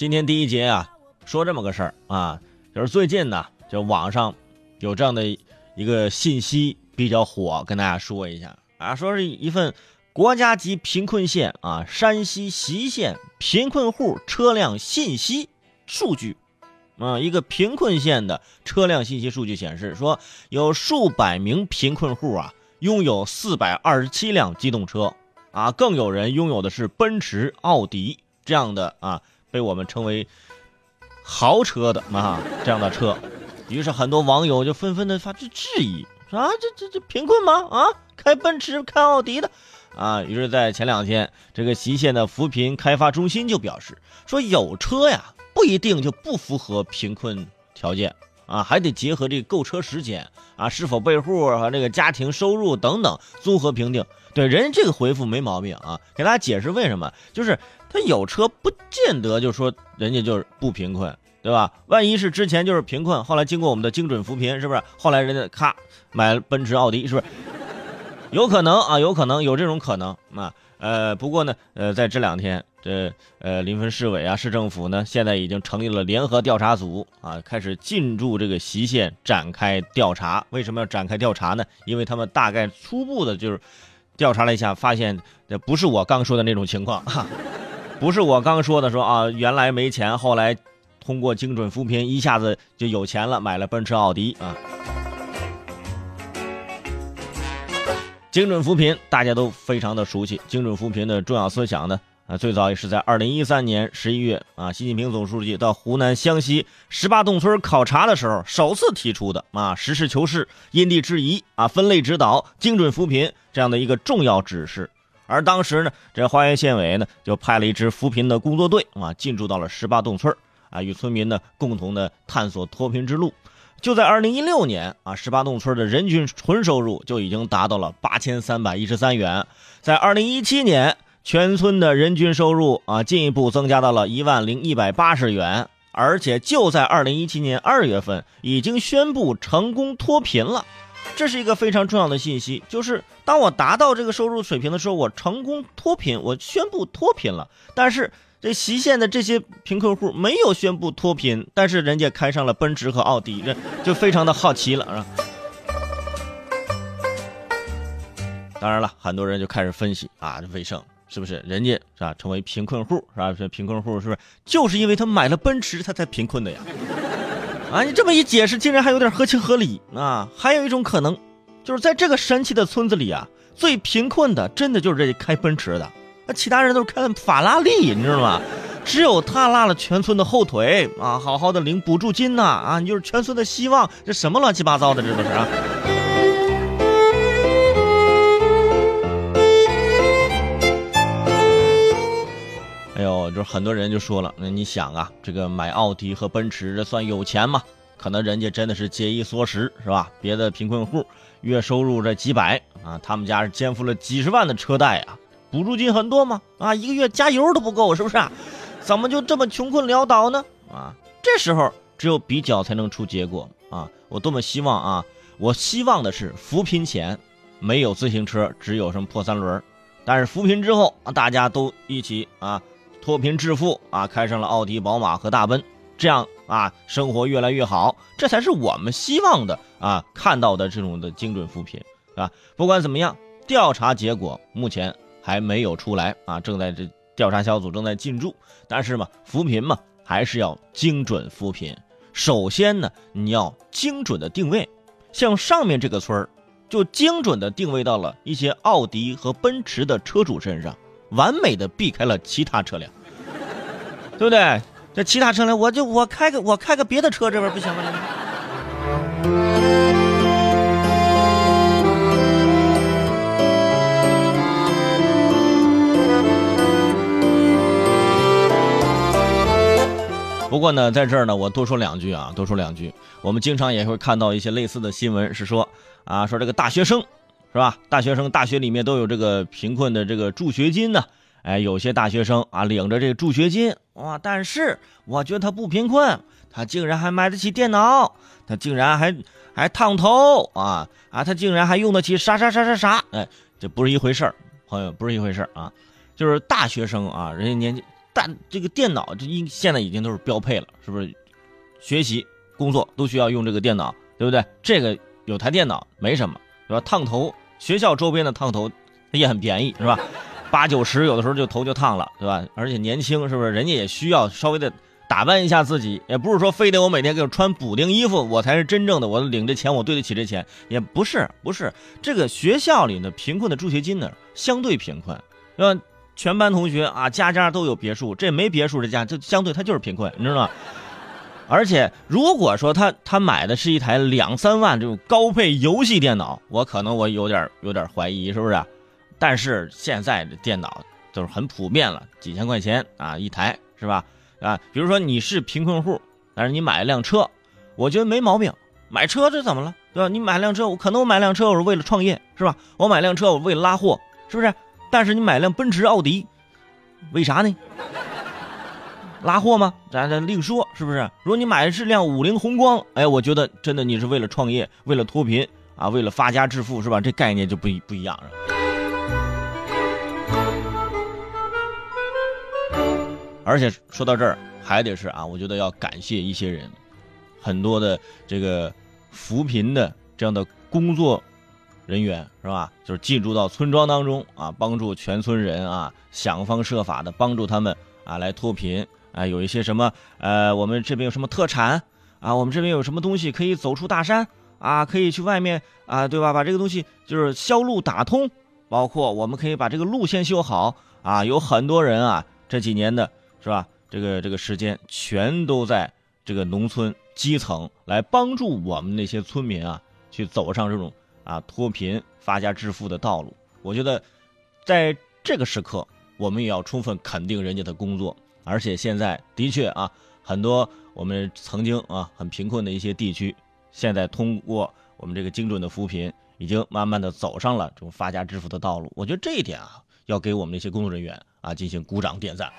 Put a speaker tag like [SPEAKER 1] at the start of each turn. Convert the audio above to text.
[SPEAKER 1] 今天第一节啊，说这么个事儿啊，就是最近呢，就网上有这样的一个信息比较火，跟大家说一下啊，说是一份国家级贫困县啊，山西隰县贫困户车辆信息数据啊，一个贫困县的车辆信息数据显示，说有数百名贫困户啊，拥有四百二十七辆机动车啊，更有人拥有的是奔驰、奥迪这样的啊。被我们称为豪车的啊，这样的车，于是很多网友就纷纷的发出质疑，说啊，这这这贫困吗？啊，开奔驰、开奥迪的，啊，于是，在前两天，这个隰县的扶贫开发中心就表示，说有车呀，不一定就不符合贫困条件。啊，还得结合这个购车时间啊，是否备户和这个家庭收入等等综合评定。对，人家这个回复没毛病啊，给大家解释为什么，就是他有车不见得就说人家就是不贫困，对吧？万一是之前就是贫困，后来经过我们的精准扶贫，是不是？后来人家咔买了奔驰、奥迪，是不是？有可能啊，有可能有这种可能啊。呃，不过呢，呃，在这两天，这呃临汾市委啊、市政府呢，现在已经成立了联合调查组啊，开始进驻这个隰县展开调查。为什么要展开调查呢？因为他们大概初步的就是。调查了一下，发现这不是我刚说的那种情况，哈，不是我刚说的说啊，原来没钱，后来通过精准扶贫一下子就有钱了，买了奔驰、奥迪啊。精准扶贫大家都非常的熟悉，精准扶贫的重要思想呢？啊，最早也是在二零一三年十一月啊，习近平总书记到湖南湘西十八洞村考察的时候，首次提出的啊，实事求是、因地制宜啊，分类指导、精准扶贫这样的一个重要指示。而当时呢，这花垣县委呢就派了一支扶贫的工作队啊，进驻到了十八洞村啊，与村民呢共同的探索脱贫之路。就在二零一六年啊，十八洞村的人均纯收入就已经达到了八千三百一十三元，在二零一七年。全村的人均收入啊，进一步增加到了一万零一百八十元，而且就在二零一七年二月份，已经宣布成功脱贫了。这是一个非常重要的信息，就是当我达到这个收入水平的时候，我成功脱贫，我宣布脱贫了。但是这隰县的这些贫困户没有宣布脱贫，但是人家开上了奔驰和奥迪，这就非常的好奇了啊。当然了，很多人就开始分析啊，这卫生。是不是人家是吧？成为贫困户是吧？这贫困户是不是就是因为他买了奔驰，他才贫困的呀？啊，你这么一解释，竟然还有点合情合理啊！还有一种可能，就是在这个神奇的村子里啊，最贫困的真的就是这开奔驰的，那其他人都是开法拉利，你知道吗？只有他拉了全村的后腿啊，好好的领补助金呐啊！你就是全村的希望，这什么乱七八糟的，这都是啊！就很多人就说了，那你想啊，这个买奥迪和奔驰，这算有钱吗？可能人家真的是节衣缩食，是吧？别的贫困户月收入这几百啊，他们家是肩负了几十万的车贷啊，补助金很多吗？啊，一个月加油都不够，是不是？怎么就这么穷困潦倒呢？啊，这时候只有比较才能出结果啊！我多么希望啊！我希望的是扶贫前没有自行车，只有什么破三轮，但是扶贫之后啊，大家都一起啊。脱贫致富啊，开上了奥迪、宝马和大奔，这样啊，生活越来越好，这才是我们希望的啊，看到的这种的精准扶贫啊。不管怎么样，调查结果目前还没有出来啊，正在这调查小组正在进驻。但是嘛，扶贫嘛，还是要精准扶贫。首先呢，你要精准的定位，像上面这个村儿，就精准的定位到了一些奥迪和奔驰的车主身上。完美的避开了其他车辆，对不对？这其他车辆，我就我开个我开个别的车，这边不行吗？不过呢，在这儿呢，我多说两句啊，多说两句。我们经常也会看到一些类似的新闻，是说啊，说这个大学生。是吧？大学生大学里面都有这个贫困的这个助学金呢。哎，有些大学生啊，领着这个助学金哇，但是我觉得他不贫困，他竟然还买得起电脑，他竟然还还烫头啊啊，他竟然还用得起啥啥啥啥啥。哎，这不是一回事儿，朋友，不是一回事儿啊。就是大学生啊，人家年纪大这个电脑这应现在已经都是标配了，是不是？学习、工作都需要用这个电脑，对不对？这个有台电脑没什么，是吧？烫头，学校周边的烫头也很便宜，是吧？八九十有的时候就头就烫了，对吧？而且年轻，是不是？人家也需要稍微的打扮一下自己，也不是说非得我每天给我穿补丁衣服，我才是真正的我领这钱，我对得起这钱，也不是，不是这个学校里的贫困的助学金呢，相对贫困，对吧？全班同学啊，家家都有别墅，这没别墅这家就相对他就是贫困，你知道吗？而且如果说他他买的是一台两三万这种高配游戏电脑，我可能我有点有点怀疑，是不是？但是现在的电脑都是很普遍了，几千块钱啊一台，是吧？啊，比如说你是贫困户，但是你买了辆车，我觉得没毛病。买车这怎么了，对吧？你买辆车，我可能我买辆车我是为了创业，是吧？我买辆车我为了拉货，是不是？但是你买辆奔驰、奥迪，为啥呢？拉货吗？咱咱另说，是不是？如果你买的是辆五菱宏光，哎，我觉得真的你是为了创业，为了脱贫啊，为了发家致富，是吧？这概念就不一不一样了。而且说到这儿，还得是啊，我觉得要感谢一些人，很多的这个扶贫的这样的工作人员，是吧？就是进入到村庄当中啊，帮助全村人啊，想方设法的帮助他们啊，来脱贫。啊，有一些什么呃，我们这边有什么特产啊？我们这边有什么东西可以走出大山啊？可以去外面啊，对吧？把这个东西就是销路打通，包括我们可以把这个路线修好啊。有很多人啊，这几年的是吧？这个这个时间全都在这个农村基层来帮助我们那些村民啊，去走上这种啊脱贫发家致富的道路。我觉得在这个时刻，我们也要充分肯定人家的工作。而且现在的确啊，很多我们曾经啊很贫困的一些地区，现在通过我们这个精准的扶贫，已经慢慢的走上了这种发家致富的道路。我觉得这一点啊，要给我们那些工作人员啊进行鼓掌点赞。